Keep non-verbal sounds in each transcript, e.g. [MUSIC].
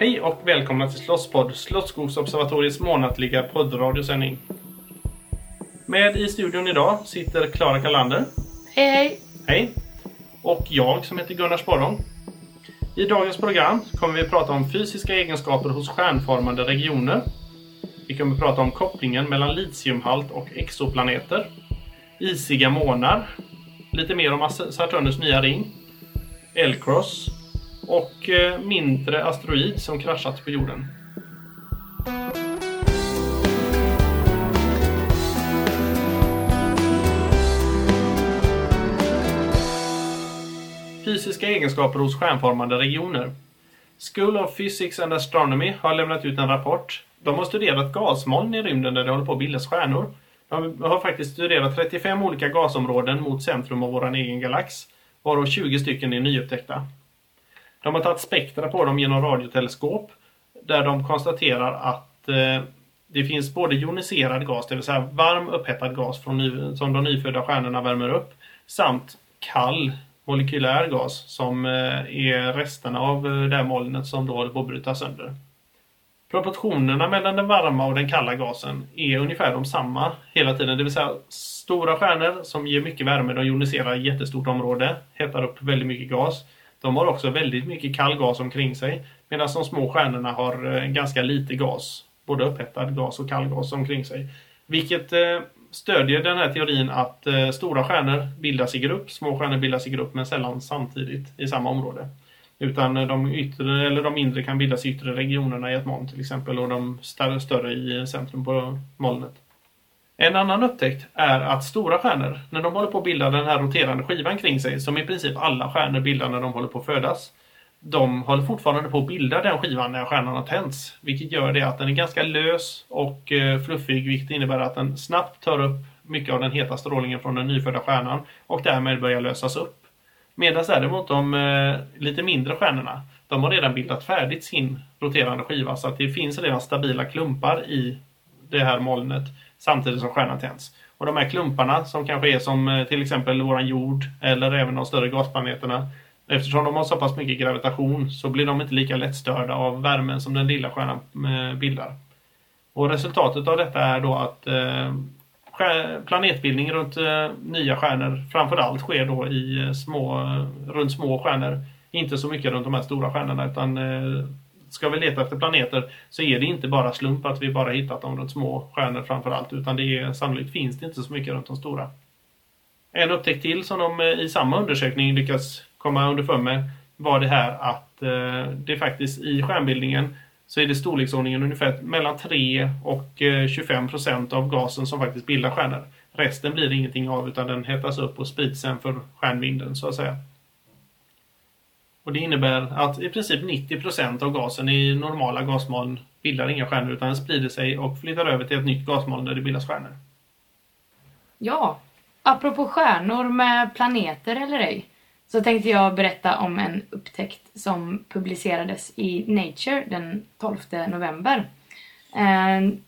Hej och välkomna till Slottspodd, Slottsskogsobservatoriets månatliga poddradiosändning. Med i studion idag sitter Klara Kalander. Hej hej! Hej! Och jag som heter Gunnar Sporrong. I dagens program kommer vi att prata om fysiska egenskaper hos stjärnformande regioner. Vi kommer att prata om kopplingen mellan litiumhalt och exoplaneter. Isiga månar. Lite mer om Saturnus nya ring. L-cross. Och eh, mindre asteroid som kraschat på jorden. Fysiska egenskaper hos stjärnformande regioner. School of Physics and Astronomy har lämnat ut en rapport. De har studerat gasmoln i rymden där det håller på att bildas stjärnor. De har faktiskt studerat 35 olika gasområden mot centrum av vår egen galax, varav 20 stycken är nyupptäckta. De har tagit spektra på dem genom radioteleskop där de konstaterar att eh, det finns både joniserad gas, det vill säga varm upphettad gas från ny, som de nyfödda stjärnorna värmer upp, samt kall molekylär gas som eh, är resterna av eh, det här molnet som då håller på att brytas sönder. Proportionerna mellan den varma och den kalla gasen är ungefär de samma hela tiden. Det vill säga stora stjärnor som ger mycket värme, de joniserar ett jättestort område, hettar upp väldigt mycket gas. De har också väldigt mycket kall gas omkring sig medan de små stjärnorna har eh, ganska lite gas, både upphettad gas och kall gas omkring sig. Vilket eh, stödjer den här teorin att eh, stora stjärnor bildas i grupp, små stjärnor bildas i grupp men sällan samtidigt i samma område. Utan de, yttre, eller de mindre kan bildas i yttre regionerna i ett moln till exempel och de större, större i centrum på molnet. En annan upptäckt är att stora stjärnor, när de håller på att bilda den här roterande skivan kring sig, som i princip alla stjärnor bildar när de håller på att födas, de håller fortfarande på att bilda den skivan när stjärnan har tänts. Vilket gör det att den är ganska lös och eh, fluffig, vilket innebär att den snabbt tar upp mycket av den heta strålningen från den nyfödda stjärnan och därmed börjar lösas upp. Medan däremot de eh, lite mindre stjärnorna, de har redan bildat färdigt sin roterande skiva så att det finns redan stabila klumpar i det här molnet samtidigt som stjärnan tänds. Och de här klumparna som kanske är som eh, till exempel våran jord eller även de större gasplaneterna. Eftersom de har så pass mycket gravitation så blir de inte lika lättstörda av värmen som den lilla stjärnan eh, bildar. Och resultatet av detta är då att eh, planetbildning runt nya stjärnor framförallt sker då i små, runt små stjärnor. Inte så mycket runt de här stora stjärnorna utan ska vi leta efter planeter så är det inte bara slump att vi bara hittat dem runt små stjärnor framförallt utan det är, sannolikt finns det inte så mycket runt de stora. En upptäckt till som de eh, i samma undersökning lyckas komma underfund med var det här att eh, det faktiskt i stjärnbildningen så är det storleksordningen ungefär mellan 3 och eh, 25 procent av gasen som faktiskt bildar stjärnor. Resten blir det ingenting av utan den hettas upp och sprids sen för stjärnvinden så att säga. Och det innebär att i princip 90 procent av gasen i normala gasmoln bildar inga stjärnor utan sprider sig och flyttar över till ett nytt gasmoln där det bildas stjärnor. Ja, apropå stjärnor med planeter eller ej så tänkte jag berätta om en upptäckt som publicerades i Nature den 12 november. Eh,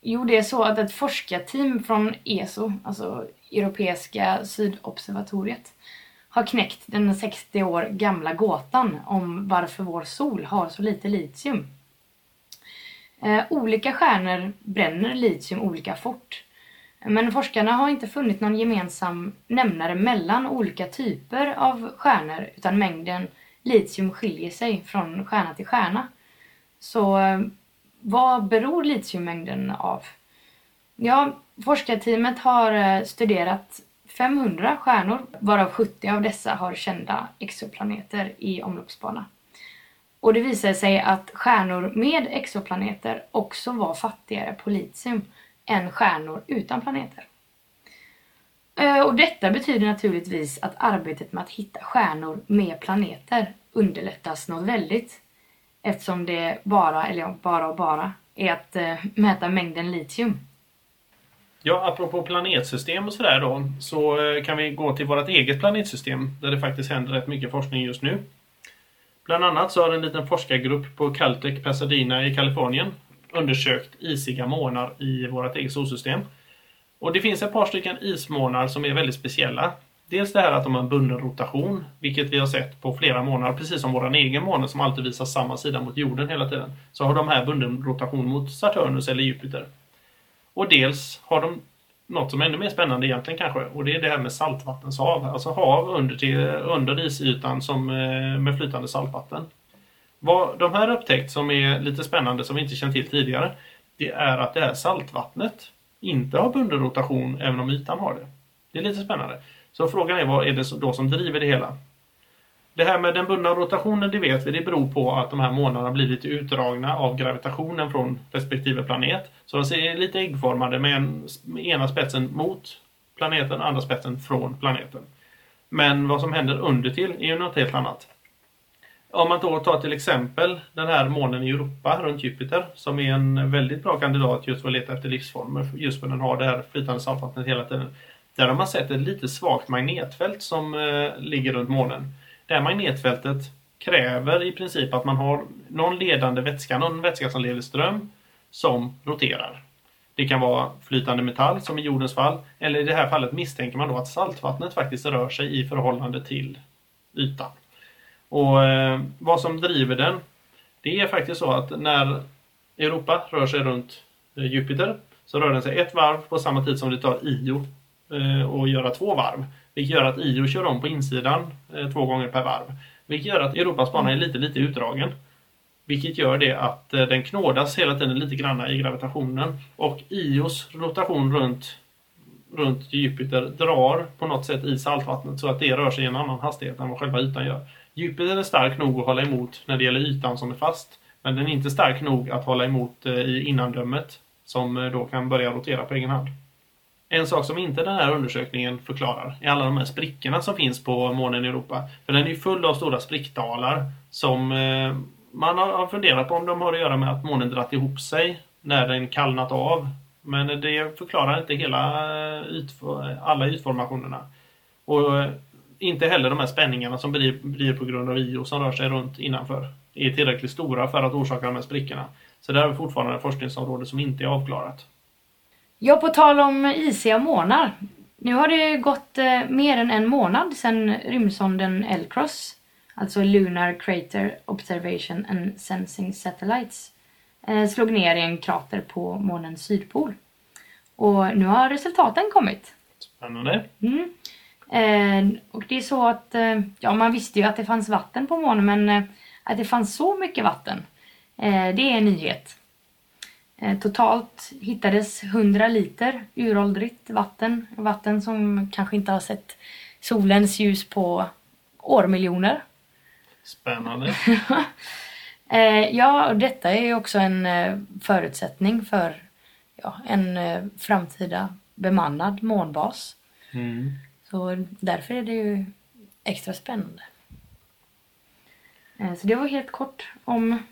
jo, det är så att ett forskarteam från ESO, alltså Europeiska sydobservatoriet, har knäckt den 60 år gamla gåtan om varför vår sol har så lite litium. Eh, olika stjärnor bränner litium olika fort. Men forskarna har inte funnit någon gemensam nämnare mellan olika typer av stjärnor utan mängden litium skiljer sig från stjärna till stjärna. Så eh, vad beror litiummängden av? Ja, forskarteamet har eh, studerat 500 stjärnor, varav 70 av dessa har kända exoplaneter i omloppsbana. Och det visade sig att stjärnor med exoplaneter också var fattigare på litium än stjärnor utan planeter. Eh, och detta betyder naturligtvis att arbetet med att hitta stjärnor med planeter underlättas något väldigt. Eftersom det bara, eller ja, bara och bara, är att eh, mäta mängden litium. Ja, apropå planetsystem och sådär då, så eh, kan vi gå till vårt eget planetsystem där det faktiskt händer rätt mycket forskning just nu. Bland annat så har en liten forskargrupp på Caltech Pasadena i Kalifornien undersökt isiga månar i vårt eget solsystem. Och det finns ett par stycken ismånar som är väldigt speciella. Dels det här att de har en bunden rotation, vilket vi har sett på flera månader, precis som vår egen måne som alltid visar samma sida mot jorden hela tiden. Så har de här bunden rotation mot Saturnus eller Jupiter. Och dels har de något som är ännu mer spännande egentligen kanske, och det är det här med saltvattenshav. Alltså hav under, till, under isytan som, eh, med flytande saltvatten. Vad de här upptäckt som är lite spännande som vi inte känt till tidigare, det är att det här saltvattnet inte har bunden rotation även om ytan har det. Det är lite spännande. Så frågan är vad är det då som driver det hela? Det här med den bundna rotationen, det vet vi, det beror på att de här månaderna blir lite utdragna av gravitationen från respektive planet. Så de ser lite äggformade med, en, med ena spetsen mot planeten, andra spetsen från planeten. Men vad som händer under till är ju något helt annat. Om man då tar till exempel den här månen i Europa runt Jupiter som är en väldigt bra kandidat just för att leta efter livsformer just för att den har det här flytande saltvattnet hela tiden. Där har man sett ett lite svagt magnetfält som eh, ligger runt månen. Det här magnetfältet kräver i princip att man har någon ledande vätska, någon vätska som leder ström som roterar. Det kan vara flytande metall som i jordens fall eller i det här fallet misstänker man då att saltvattnet faktiskt rör sig i förhållande till ytan. Och eh, vad som driver den, det är faktiskt så att när Europa rör sig runt eh, Jupiter så rör den sig ett varv på samma tid som det tar Io eh, göra två varv. Vilket gör att Io kör om på insidan eh, två gånger per varv. Vilket gör att Europas bana är lite, lite utdragen. Vilket gör det att eh, den knådas hela tiden lite grann i gravitationen. Och Ios rotation runt, runt Jupiter drar på något sätt i saltvattnet så att det rör sig i en annan hastighet än vad själva ytan gör. Jupiter är stark nog att hålla emot när det gäller ytan som är fast. Men den är inte stark nog att hålla emot eh, i innandömet som eh, då kan börja rotera på egen hand. En sak som inte den här undersökningen förklarar är alla de här sprickorna som finns på månen i Europa. För den är full av stora sprickdalar som eh, man har funderat på om de har att göra med att månen dratt ihop sig när den kallnat av. Men det förklarar inte hela eh, ytfor- alla ytformationerna. Och eh, inte heller de här spänningarna som blir, blir på grund av Io som rör sig runt innanför är tillräckligt stora för att orsaka de här sprickorna. Så det här är fortfarande ett forskningsområde som inte är avklarat. Ja, på tal om isiga månar. Nu har det gått eh, mer än en månad sedan rymdsonden L-Cross, alltså Lunar Crater Observation and Sensing Satellites, eh, slog ner i en krater på månens sydpol. Och nu har resultaten kommit. Spännande. Mm. Eh, och det är så att, eh, ja man visste ju att det fanns vatten på månen men eh, att det fanns så mycket vatten, eh, det är en nyhet. Eh, totalt hittades 100 liter uråldrigt vatten, vatten som kanske inte har sett solens ljus på årmiljoner. Spännande. [LAUGHS] Eh, ja, och detta är ju också en eh, förutsättning för ja, en framtida bemannad månbas. Mm. Så därför är det ju extra spännande. Så det var helt kort om,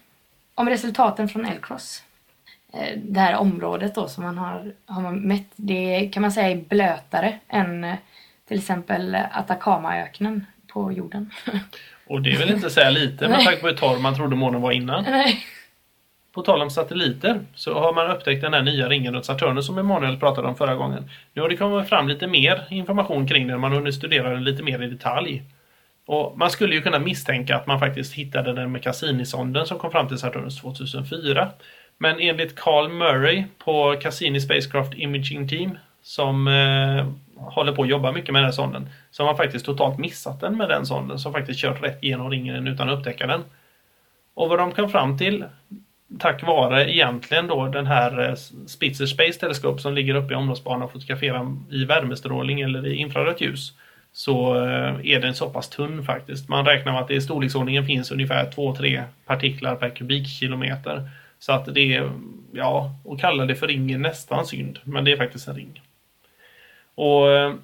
om resultaten från L-Cross. Eh, Det här området då som man har, har man mätt, det kan man säga är blötare än eh, till exempel Atacamaöknen på jorden. [LAUGHS] Och det är väl inte säga lite med tanke på hur torr man trodde månen var innan. Nej. På tal om satelliter så har man upptäckt den här nya ringen runt Saturnus som Emanuel pratade om förra gången. Nu har det kommit fram lite mer information kring den, man har hunnit studera den lite mer i detalj. Och man skulle ju kunna misstänka att man faktiskt hittade den med Cassini-sonden som kom fram till Saturnus 2004. Men enligt Carl Murray på Cassini Spacecraft Imaging Team som eh, håller på att jobba mycket med den här sonden så har man faktiskt totalt missat den med den sonden som faktiskt kört rätt igenom ringen utan att upptäcka den. Och vad de kom fram till tack vare egentligen då den här eh, Spitzer Space Telescope som ligger uppe i omloppsbanan och fotograferar i värmestrålning eller i infrarött ljus så eh, är den så pass tunn faktiskt. Man räknar med att det i storleksordningen finns ungefär 2-3 partiklar per kubikkilometer. Så att det är, ja, att kalla det för ring är nästan synd, men det är faktiskt en ring. Och eh,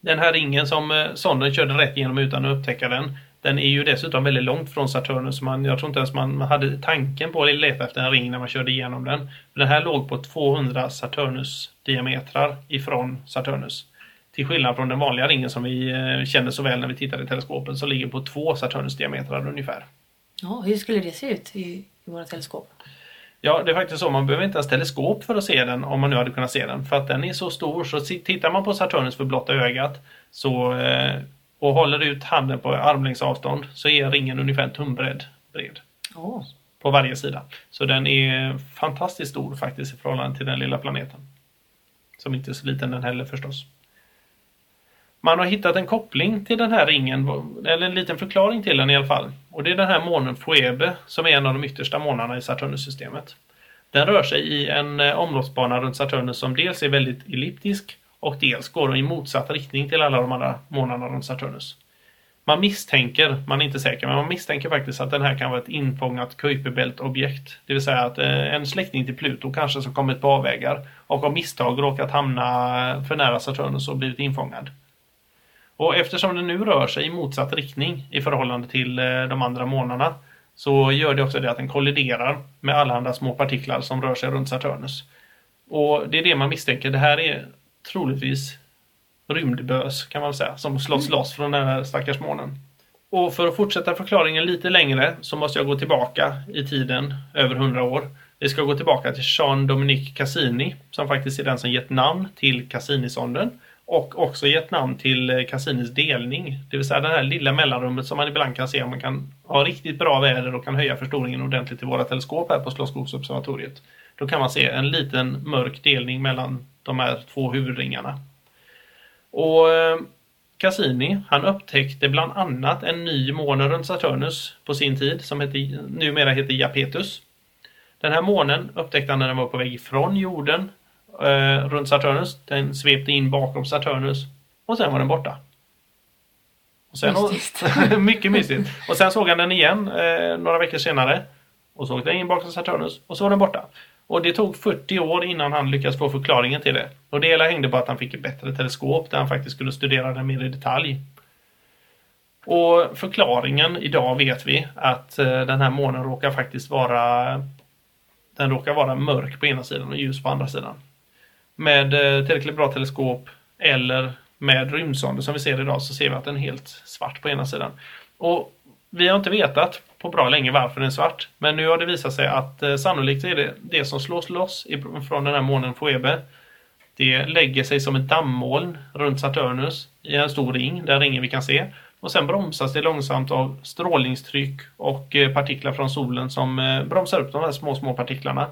den här ringen som eh, sonden körde rätt igenom utan att upptäcka den, den är ju dessutom väldigt långt från Saturnus. Man, jag tror inte ens man hade tanken på att leta efter en ring när man körde igenom den. Den här låg på 200 Saturnus-diametrar ifrån Saturnus. Till skillnad från den vanliga ringen som vi eh, känner så väl när vi tittar i teleskopen som ligger på två Saturnus-diametrar ungefär. Ja, hur skulle det se ut i, i våra teleskop? Ja, det är faktiskt så. Man behöver inte ens teleskop för att se den om man nu hade kunnat se den. För att den är så stor så tittar man på Saturnus för blotta ögat så, eh, och håller ut handen på armlängds avstånd så är ringen ungefär en tumbredd bred Åh, på varje sida. Så den är fantastiskt stor faktiskt i förhållande till den lilla planeten. Som inte är så liten den heller förstås. Man har hittat en koppling till den här ringen, eller en liten förklaring till den i alla fall. Och det är den här månen Phoebe som är en av de yttersta månarna i Saturnus-systemet. Den rör sig i en eh, omloppsbana runt Saturnus som dels är väldigt elliptisk och dels går i motsatt riktning till alla de andra månarna runt Saturnus. Man misstänker, man är inte säker, men man misstänker faktiskt att den här kan vara ett infångat Kuiperbelt-objekt. Det vill säga att eh, en släkting till Pluto kanske som kommit på avvägar och av misstag råkat hamna för nära Saturnus och blivit infångad. Och eftersom den nu rör sig i motsatt riktning i förhållande till eh, de andra månarna så gör det också det att den kolliderar med allehanda små partiklar som rör sig runt Saturnus. Och det är det man misstänker. Det här är troligtvis rymdbös kan man säga, som slåss loss från den här stackars månen. Och för att fortsätta förklaringen lite längre så måste jag gå tillbaka i tiden över 100 år. Vi ska gå tillbaka till Jean-Dominique Cassini som faktiskt är den som gett namn till Cassini-sonden och också gett namn till eh, Cassinis delning. Det vill säga det här lilla mellanrummet som man ibland kan se om man kan ha riktigt bra väder och kan höja förstoringen ordentligt i våra teleskop här på Slottsskogsobservatoriet. Då kan man se en liten mörk delning mellan de här två huvudringarna. Och eh, Cassini, han upptäckte bland annat en ny måne runt Saturnus på sin tid som heter, numera heter Japetus. Den här månen upptäckte han när den var på väg ifrån jorden eh, runt Saturnus. Den svepte in bakom Saturnus och sen var den borta. Och sen, Mystiskt. [LAUGHS] mycket mystiskt. Och sen såg han den igen eh, några veckor senare och såg den in bakom Saturnus och så var den borta. Och det tog 40 år innan han lyckades få förklaringen till det. Och det hela hängde på att han fick ett bättre teleskop där han faktiskt skulle studera den mer i detalj. Och förklaringen idag vet vi att eh, den här månen råkar faktiskt vara den råkar vara mörk på ena sidan och ljus på andra sidan. Med eh, tillräckligt bra teleskop eller med rymdsonder som vi ser idag så ser vi att den är helt svart på ena sidan. Och vi har inte vetat på bra länge varför den är svart. Men nu har det visat sig att eh, sannolikt är det det som slås loss från den här månen Phoebe. Det lägger sig som ett dammoln runt Saturnus i en stor ring, den ringen vi kan se. Och sen bromsas det långsamt av strålningstryck och eh, partiklar från solen som eh, bromsar upp de här små, små partiklarna.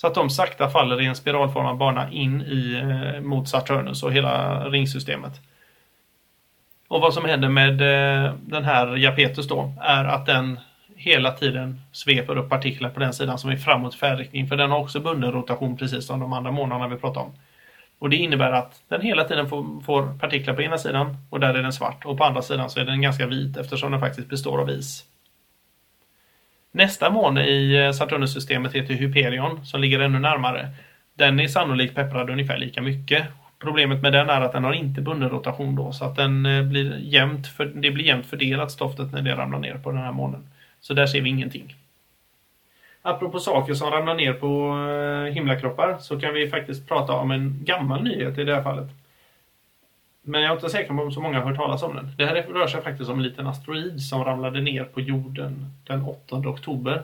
Så att de sakta faller i en spiralformad bana in i, eh, mot Saturnus och hela ringsystemet. Och vad som händer med eh, den här Japetus då är att den hela tiden sveper upp partiklar på den sidan som är framåt färdriktning. För den har också bunden rotation precis som de andra månaderna vi pratade om. Och det innebär att den hela tiden får, får partiklar på ena sidan och där är den svart. Och på andra sidan så är den ganska vit eftersom den faktiskt består av is. Nästa måne i Saturnussystemet Saturnus-systemet heter Hyperion som ligger ännu närmare. Den är sannolikt pepprad ungefär lika mycket. Problemet med den är att den har inte bunden rotation då så att den eh, blir jämnt för, det blir jämnt fördelat stoftet när det ramlar ner på den här månen. Så där ser vi ingenting. Apropå saker som ramlar ner på eh, himlakroppar så kan vi faktiskt prata om en gammal nyhet i det här fallet. Men jag är inte säker på om så många har hört talas om den. Det här rör sig faktiskt om en liten asteroid som ramlade ner på jorden den 8 oktober.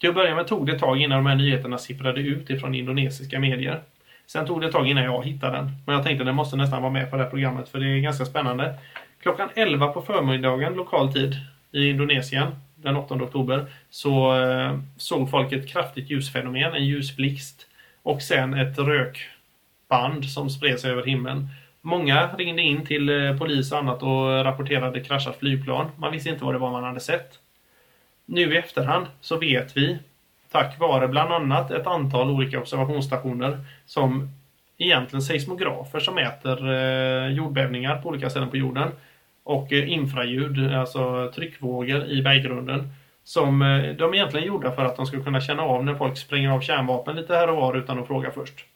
Till att börja med tog det ett tag innan de här nyheterna sipprade ut ifrån indonesiska medier. Sen tog det ett tag innan jag hittade den. Men jag tänkte att den måste nästan vara med på det här programmet för det är ganska spännande. Klockan 11 på förmiddagen lokal tid i Indonesien den 8 oktober så eh, såg folk ett kraftigt ljusfenomen, en ljusblixt och sen ett rökband som spred sig över himlen. Många ringde in till eh, polis och annat och rapporterade kraschat flygplan. Man visste inte vad det var man hade sett. Nu i efterhand så vet vi tack vare bland annat ett antal olika observationsstationer som egentligen seismografer som mäter eh, jordbävningar på olika ställen på jorden och eh, infraljud, alltså tryckvågor i berggrunden som de egentligen gjorde gjorda för att de skulle kunna känna av när folk spränger av kärnvapen lite här och var utan att fråga först.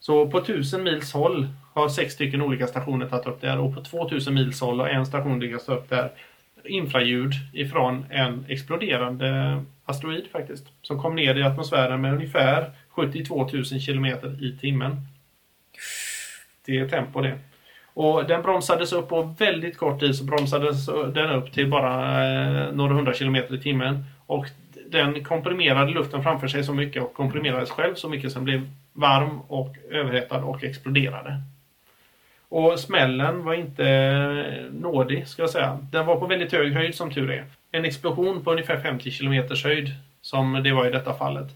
Så på 1000 mils håll har sex stycken olika stationer tagit upp det här och på 2000 mils håll har en station lyckats ta upp det här infraljud ifrån en exploderande asteroid faktiskt. Som kom ner i atmosfären med ungefär 72 000 kilometer i timmen. Det är tempo det. Och den bromsades upp på väldigt kort tid så bromsades den upp till bara eh, några hundra kilometer i timmen. Och den komprimerade luften framför sig så mycket och komprimerades själv så mycket så den blev varm och överhettad och exploderade. Och smällen var inte eh, nådig, ska jag säga. Den var på väldigt hög höjd som tur är. En explosion på ungefär 50 km höjd, som det var i detta fallet,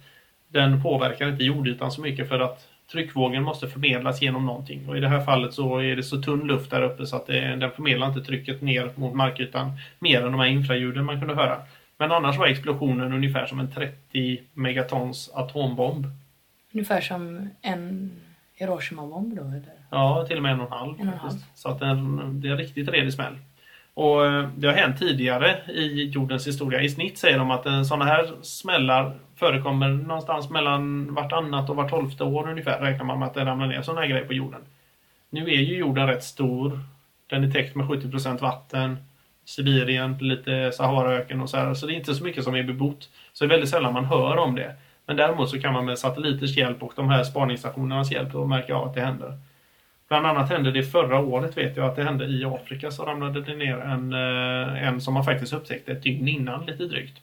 den påverkar inte jordytan så mycket för att tryckvågen måste förmedlas genom någonting. Och i det här fallet så är det så tunn luft där uppe så att det, den förmedlar inte trycket ner mot markytan mer än de här infraljuden man kunde höra. Men annars var explosionen ungefär som en 30 megatons atombomb. Ungefär som en Hiroshima-bomb då, eller? Ja, till och med en och en halv. En och en faktiskt. Så att den, det är en riktigt redig smäll. Och eh, det har hänt tidigare i jordens historia. I snitt säger de att eh, sådana här smällar förekommer någonstans mellan vartannat och vart tolfte år ungefär. Räknar man med att det ramlar ner sådana här grejer på jorden. Nu är ju jorden rätt stor. Den är täckt med 70% vatten. Sibirien, lite Saharaöken och så här. Så det är inte så mycket som är bebott. Så det är väldigt sällan man hör om det. Men däremot så kan man med satelliters hjälp och de här spaningsstationernas hjälp då märka av att det händer. Bland annat hände det förra året vet jag att det hände i Afrika så ramlade det ner en, eh, en som man faktiskt upptäckte ett dygn innan lite drygt.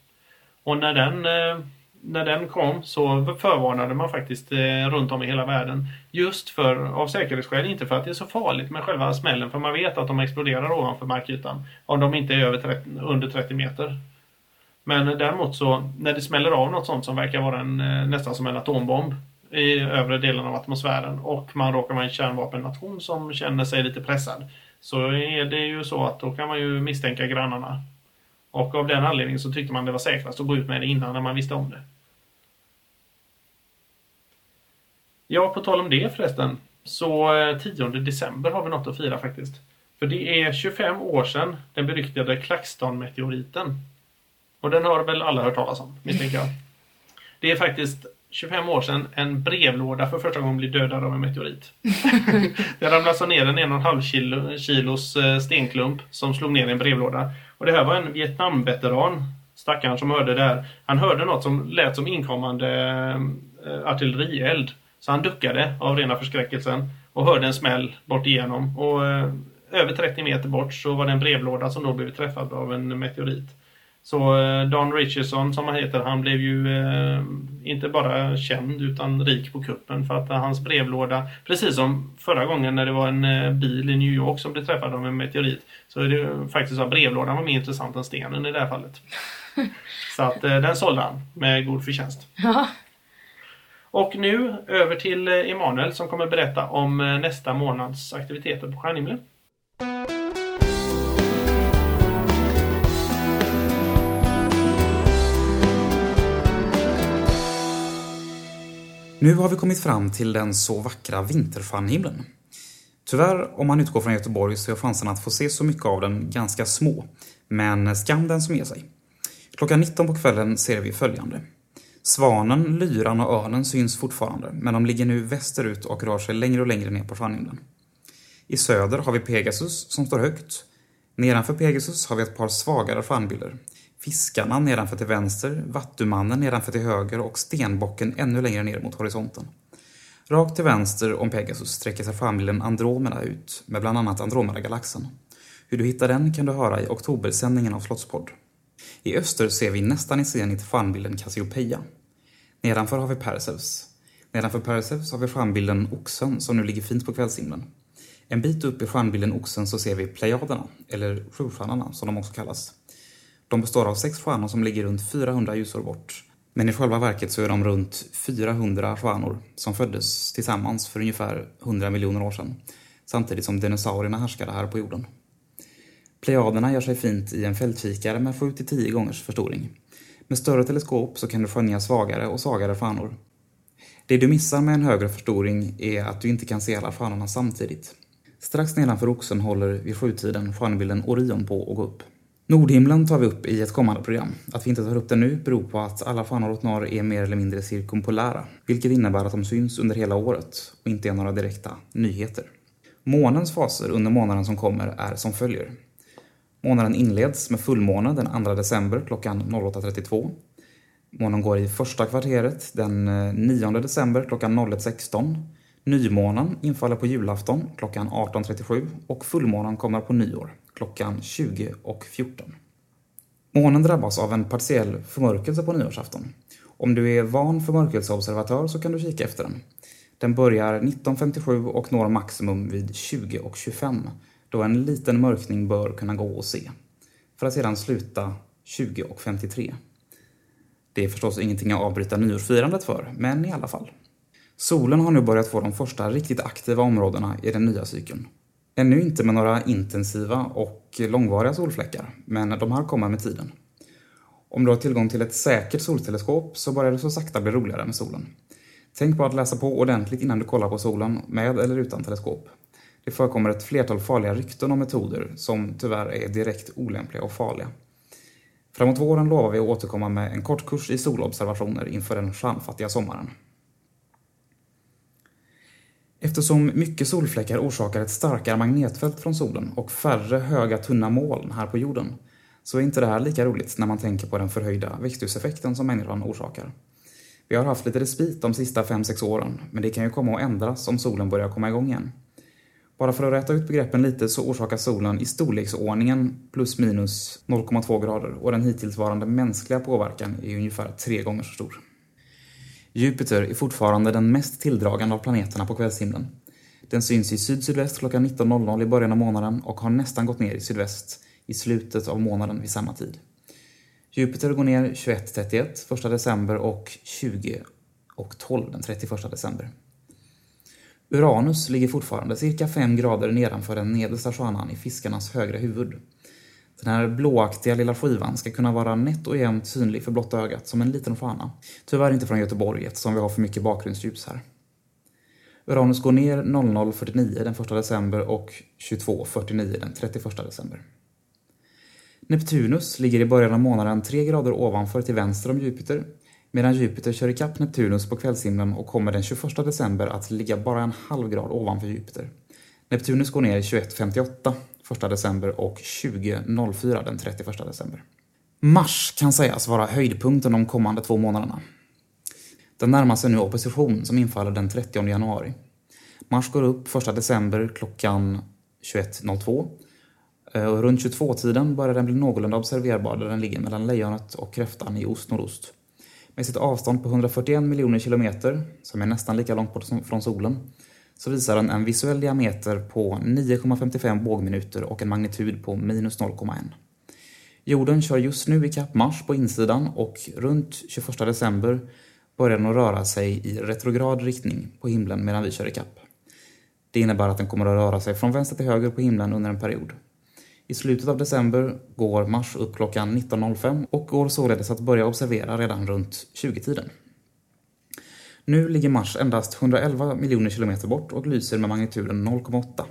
Och när den, eh, när den kom så förvarnade man faktiskt eh, runt om i hela världen. Just för, av säkerhetsskäl, inte för att det är så farligt med själva smällen för man vet att de exploderar ovanför markytan. Om de inte är över 30, under 30 meter. Men däremot så när det smäller av något sånt som verkar vara en, eh, nästan som en atombomb i övre delen av atmosfären och man råkar vara en kärnvapennation som känner sig lite pressad så är det ju så att då kan man ju misstänka grannarna. Och av den anledningen så tyckte man det var säkrast att gå ut med det innan när man visste om det. Ja, på tal om det förresten. Så eh, 10 december har vi något att fira faktiskt. För det är 25 år sedan den beryktade Claxton-meteoriten och den har väl alla hört talas om, misstänker jag. Det är faktiskt 25 år sedan en brevlåda för första gången blev dödad av en meteorit. [LAUGHS] det ramlade så ner en 1,5 kilo, kilos eh, stenklump som slog ner i en brevlåda. Och det här var en Vietnamveteran, stackaren som hörde det här. Han hörde något som lät som inkommande eh, artillerield. Så han duckade av rena förskräckelsen och hörde en smäll bort igenom. Och eh, över 30 meter bort så var det en brevlåda som då blev träffad av en meteorit. Så eh, Don Richardson som han heter, han blev ju eh, inte bara känd utan rik på kuppen för att hans brevlåda, precis som förra gången när det var en eh, bil i New York som blev träffad av en meteorit, så är det faktiskt så att brevlådan var mer intressant än stenen i det här fallet. [LAUGHS] så att eh, den sålde han med god förtjänst. Ja. Och nu över till eh, Emanuel som kommer berätta om eh, nästa månads aktiviteter på stjärnhimlen. Nu har vi kommit fram till den så vackra vinterstjärnhimlen. Tyvärr, om man utgår från Göteborg så är chanserna att få se så mycket av den ganska små. Men skam den som ger sig. Klockan 19 på kvällen ser vi följande. Svanen, lyran och örnen syns fortfarande, men de ligger nu västerut och rör sig längre och längre ner på stjärnhimlen. I söder har vi Pegasus som står högt. Nedanför Pegasus har vi ett par svagare stjärnbilder. Fiskarna nedanför till vänster, Vattumannen nedanför till höger och Stenbocken ännu längre ner mot horisonten. Rakt till vänster om Pegasus sträcker sig stjärnbilden Andromeda ut med bland annat Andromeda-galaxen. Hur du hittar den kan du höra i oktobersändningen av Slottspodd. I öster ser vi nästan i zenit stjärnbilden Cassiopeia. Nedanför har vi Perseus. Nedanför Perseus har vi stjärnbilden Oxen som nu ligger fint på kvällshimlen. En bit upp i stjärnbilden Oxen så ser vi Plejaderna, eller Sjustjärnorna som de också kallas. De består av sex stjärnor som ligger runt 400 ljusår bort. Men i själva verket så är de runt 400 stjärnor som föddes tillsammans för ungefär 100 miljoner år sedan. Samtidigt som dinosaurierna härskade här på jorden. Plejaderna gör sig fint i en fältkikare med 7-10 gångers förstoring. Med större teleskop så kan du skönja svagare och svagare stjärnor. Det du missar med en högre förstoring är att du inte kan se alla stjärnorna samtidigt. Strax nedanför oxen håller vid sjutiden stjärnbilden Orion på att gå upp. Nordhimlen tar vi upp i ett kommande program. Att vi inte tar upp den nu beror på att alla fanor åt norr är mer eller mindre cirkumpolära, vilket innebär att de syns under hela året och inte är några direkta nyheter. Månens faser under månaden som kommer är som följer. Månaden inleds med fullmåne den 2 december klockan 08.32. Månen går i första kvarteret den eh, 9 december klockan 01.16. Nymånen infaller på julafton klockan 18.37 och fullmånen kommer på nyår klockan 20.14. Månen drabbas av en partiell förmörkelse på nyårsafton. Om du är van förmörkelseobservatör så kan du kika efter den. Den börjar 19.57 och når maximum vid 20.25 då en liten mörkning bör kunna gå att se. För att sedan sluta 20.53. Det är förstås ingenting att avbryta nyårsfirandet för, men i alla fall. Solen har nu börjat få de första riktigt aktiva områdena i den nya cykeln. Ännu inte med några intensiva och långvariga solfläckar, men de här kommer med tiden. Om du har tillgång till ett säkert solteleskop så börjar det så sakta bli roligare med solen. Tänk på att läsa på ordentligt innan du kollar på solen, med eller utan teleskop. Det förekommer ett flertal farliga rykten om metoder som tyvärr är direkt olämpliga och farliga. Framåt våren lovar vi att återkomma med en kort kurs i solobservationer inför den stjärnfattiga sommaren. Eftersom mycket solfläckar orsakar ett starkare magnetfält från solen och färre höga tunna moln här på jorden så är inte det här lika roligt när man tänker på den förhöjda växthuseffekten som människan orsakar. Vi har haft lite respit de sista 5-6 åren, men det kan ju komma att ändras om solen börjar komma igång igen. Bara för att rätta ut begreppen lite så orsakar solen i storleksordningen plus minus 0,2 grader och den hittillsvarande mänskliga påverkan är ungefär tre gånger så stor. Jupiter är fortfarande den mest tilldragande av planeterna på kvällshimlen. Den syns i sydsydväst klockan 19.00 i början av månaden och har nästan gått ner i sydväst i slutet av månaden vid samma tid. Jupiter går ner 21.31 1 december och 20.12 den 31 december. Uranus ligger fortfarande cirka 5 grader nedanför den nedersta stjärnan i fiskarnas högra huvud. Den här blåaktiga lilla skivan ska kunna vara nätt och jämnt synlig för blotta ögat som en liten stjärna. Tyvärr inte från Göteborg eftersom vi har för mycket bakgrundsljus här. Uranus går ner 00.49 den 1 december och 22.49 den 31 december. Neptunus ligger i början av månaden 3 grader ovanför till vänster om Jupiter medan Jupiter kör ikapp Neptunus på kvällshimlen och kommer den 21 december att ligga bara en halv grad ovanför Jupiter. Neptunus går ner 21.58 1 december och 20.04 den 31 december. Mars kan sägas vara höjdpunkten de kommande två månaderna. Den närmar sig nu opposition som infaller den 30 januari. Mars går upp 1 december klockan 21.02 eh, och runt 22-tiden börjar den bli någorlunda observerbar där den ligger mellan lejonet och kräftan i ost-nordost. Med sitt avstånd på 141 miljoner kilometer, som är nästan lika långt bort från solen, så visar den en visuell diameter på 9,55 bågminuter och en magnitud på minus 0,1. Jorden kör just nu i kapp Mars på insidan och runt 21 december börjar den att röra sig i retrograd riktning på himlen medan vi kör i kapp. Det innebär att den kommer att röra sig från vänster till höger på himlen under en period. I slutet av december går Mars upp klockan 19.05 och går således att börja observera redan runt 20-tiden. Nu ligger Mars endast 111 miljoner kilometer bort och lyser med magnituden 0,8.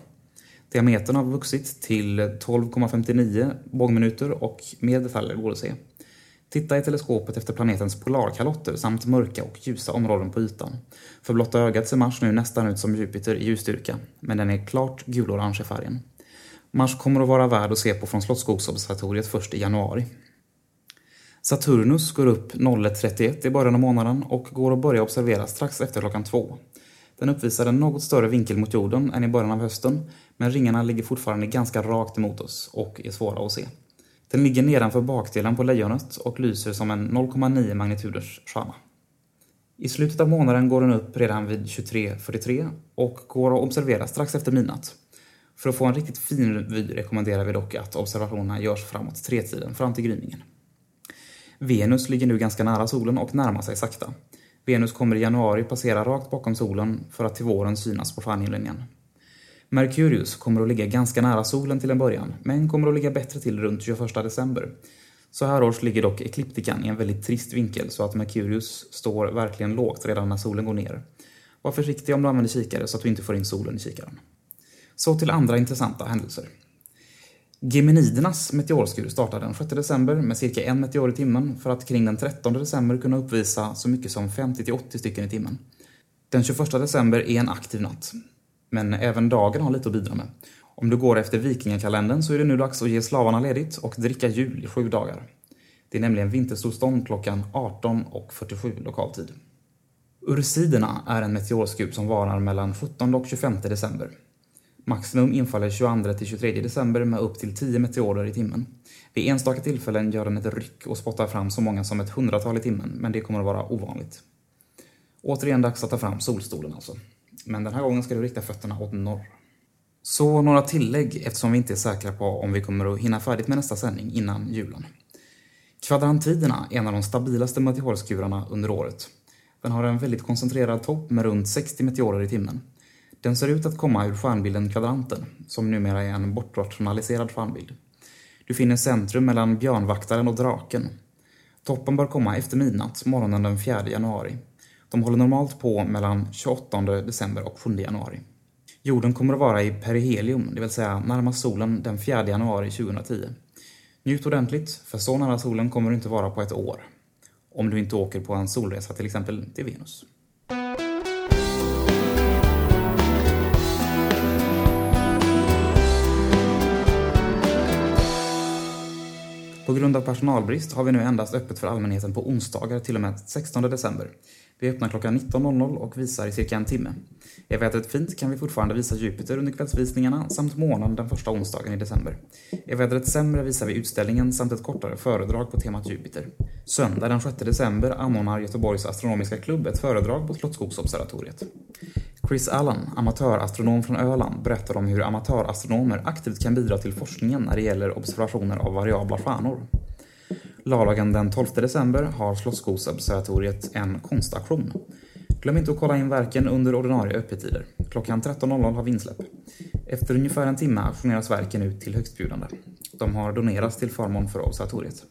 Diametern har vuxit till 12,59 bågminuter och mer detaljer går att se. Titta i teleskopet efter planetens polarkalotter samt mörka och ljusa områden på ytan. För blotta ögat ser Mars nu nästan ut som Jupiter i ljusstyrka, men den är klart gulorange i färgen. Mars kommer att vara värd att se på från Slottsskogsobservatoriet först i januari. Saturnus går upp 01.31 i början av månaden och går att börja observera strax efter klockan två. Den uppvisar en något större vinkel mot jorden än i början av hösten, men ringarna ligger fortfarande ganska rakt emot oss och är svåra att se. Den ligger nedanför bakdelen på lejonet och lyser som en 0,9 magnituders stjärna. I slutet av månaden går den upp redan vid 23.43 och går att observera strax efter midnatt. För att få en riktigt fin vy rekommenderar vi dock att observationerna görs framåt tretiden fram till gryningen. Venus ligger nu ganska nära solen och närmar sig sakta. Venus kommer i januari passera rakt bakom solen för att till våren synas på stjärnhimlen igen. Merkurius kommer att ligga ganska nära solen till en början, men kommer att ligga bättre till runt 21 december. Så här års ligger dock ekliptikan i en väldigt trist vinkel så att Merkurius står verkligen lågt redan när solen går ner. Var försiktig om du använder kikare så att du inte får in solen i kikaren. Så till andra intressanta händelser. Geminidernas meteorskur startar den 6 december med cirka en meteor i timmen för att kring den 13 december kunna uppvisa så mycket som 50-80 stycken i timmen. Den 21 december är en aktiv natt. Men även dagen har lite att bidra med. Om du går efter vikingakalendern så är det nu dags att ge slavarna ledigt och dricka jul i sju dagar. Det är nämligen vintersolstånd klockan 18.47 lokal tid. Ursiderna är en meteorskur som varar mellan 17 och 25 december. Maximum infaller 22 till 23 december med upp till 10 meteorer i timmen. Vid enstaka tillfällen gör den ett ryck och spottar fram så många som ett hundratal i timmen, men det kommer att vara ovanligt. Återigen dags att ta fram solstolen alltså. Men den här gången ska du rikta fötterna åt norr. Så några tillägg eftersom vi inte är säkra på om vi kommer att hinna färdigt med nästa sändning innan julen. Kvadrantiderna är en av de stabilaste meteorskurarna under året. Den har en väldigt koncentrerad topp med runt 60 meteorer i timmen. Den ser ut att komma ur stjärnbilden kvadranten, som numera är en bortrationaliserad stjärnbild. Du finner centrum mellan björnvaktaren och draken. Toppen bör komma efter midnatt, morgonen den 4 januari. De håller normalt på mellan 28 december och 7 januari. Jorden kommer att vara i perihelium, det vill säga närmast solen den 4 januari 2010. Njut ordentligt, för så nära solen kommer du inte vara på ett år. Om du inte åker på en solresa till exempel till Venus. På grund av personalbrist har vi nu endast öppet för allmänheten på onsdagar till och med 16 december. Vi öppnar klockan 19.00 och visar i cirka en timme. Är vädret fint kan vi fortfarande visa Jupiter under kvällsvisningarna samt månen den första onsdagen i december. Är vädret sämre visar vi utställningen samt ett kortare föredrag på temat Jupiter. Söndag den 6 december anordnar Göteborgs astronomiska klubb ett föredrag på Slottsskogsobservatoriet. Chris Allen, amatörastronom från Öland, berättar om hur amatörastronomer aktivt kan bidra till forskningen när det gäller observationer av variabla stjärnor. Lördagen den 12 december har Slottsskogsobservatoriet en konstaktion. Glöm inte att kolla in verken under ordinarie öppettider. Klockan 13.00 har vi insläpp. Efter ungefär en timme auktioneras verken ut till högstbjudande. De har donerats till förmån för observatoriet.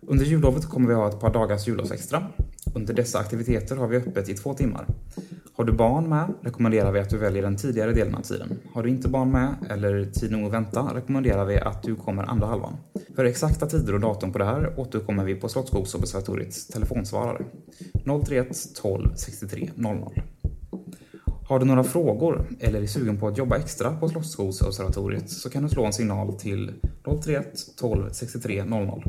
Under jullovet kommer vi ha ett par dagars jullovsextra. Under dessa aktiviteter har vi öppet i två timmar. Har du barn med rekommenderar vi att du väljer den tidigare delen av tiden. Har du inte barn med eller tid nog att vänta rekommenderar vi att du kommer andra halvan. För exakta tider och datum på det här återkommer vi på Slottsskogsobservatoriets telefonsvarare 031 12 63 00. Har du några frågor eller är sugen på att jobba extra på Slottsskogsobservatoriet så kan du slå en signal till 031 12 63 00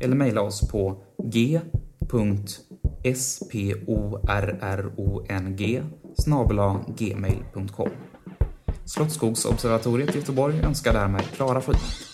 eller mejla oss på g.sporrong gmail.com Slottsskogsobservatoriet i Göteborg önskar därmed klara skidor.